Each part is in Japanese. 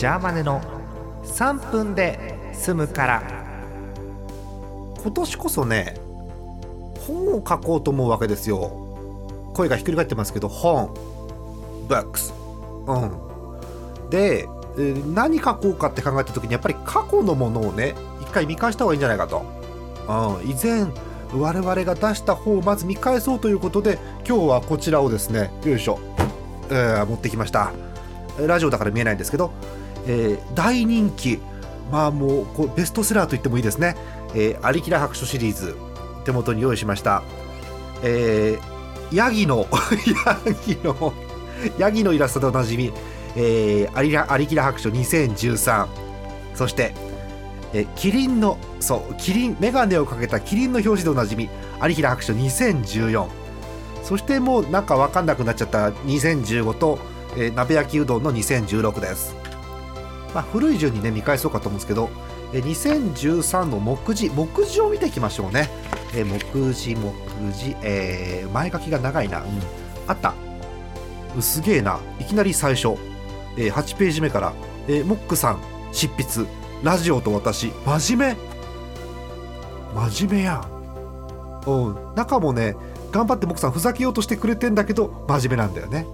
ジャーマネの3分で済むから。今年こそね本を書こうと思うわけですよ。声がひっくり返ってますけど本。ブックス。うん。で何書こうかって考えた時にやっぱり過去のものをね一回見返した方がいいんじゃないかと、うん、以前我々が出した方をまず見返そうということで今日はこちらをですねよいしょ、えー、持ってきました。ラジオだから見えないんですけど、えー、大人気まあもうこうベストセラーと言ってもいいですね「えー、アリキラ白書」シリーズ手元に用意しました。えー、ヤギの ヤギのヤギのイラストでおなじみ、えー、アリラアリキラ白書2013そしてえキリンのそうキリン眼鏡をかけたキリンの表紙でおなじみ有平白書2014そしてもうなんか分かんなくなっちゃった2015と、えー、鍋焼きうどんの2016です、まあ、古い順にね見返そうかと思うんですけど、2013の目次目次を見ていきましょうね、えー、目次目次、えー、前書きが長いな、うん、あった。すげえな。いきなり最初、えー、8ページ目から、えー、モックさん執筆。ラジオと私。真面目。真面目やうん。中もね頑張って僕さんふざけようとしてくれてんだけど真面目なんだよね。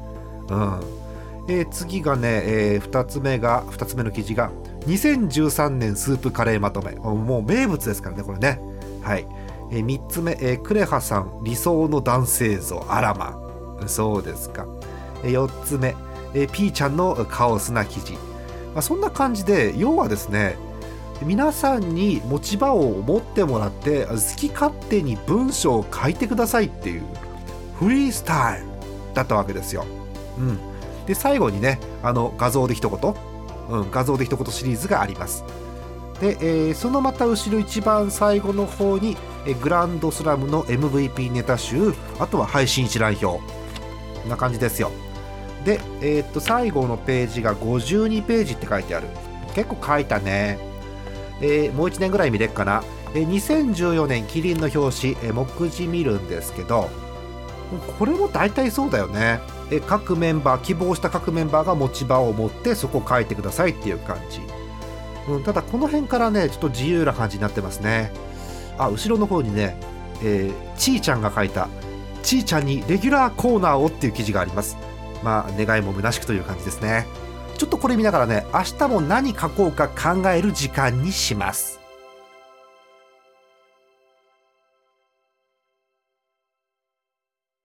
うん。えー、次がね、えー、2つ目が2つ目の記事が2013年スープカレーまとめ。もう名物ですからねこれね。はい、えー、3つ目、えー、クレハさん理想の男性像あらまそうですか、えー、4つ目、えー、ピーちゃんのカオスな記事。まあ、そんな感じで要はですね皆さんに持ち場を持ってもらって好き勝手に文章を書いてくださいっていうフリースタイルだったわけですよ。うん、で最後にねあの画像で一言、うん、画像で一言シリーズがあります。で、えー、そのまた後ろ一番最後の方に、えグランドスラムの MVP ネタ集あとは配信一覧表。こんな感じですよ。で、えー、っと最後のページが52ページって書いてある。結構書いたね、えー、もう1年ぐらい見れっかな、えー、2014年キリンの表紙、えー、目次見るんですけどこれも大体そうだよね、え各メンバー希望した各メンバーが持ち場を持ってそこを書いてくださいっていう感じ、うん、ただこの辺からねちょっと自由な感じになってますね。あ後ろの方にね、えー、ちーちゃんが書いたちーちゃんにレギュラーコーナーをっていう記事があります。まあ願いも虚しくという感じですね。ちょっとこれ見ながらね明日も何書こうか考える時間にします。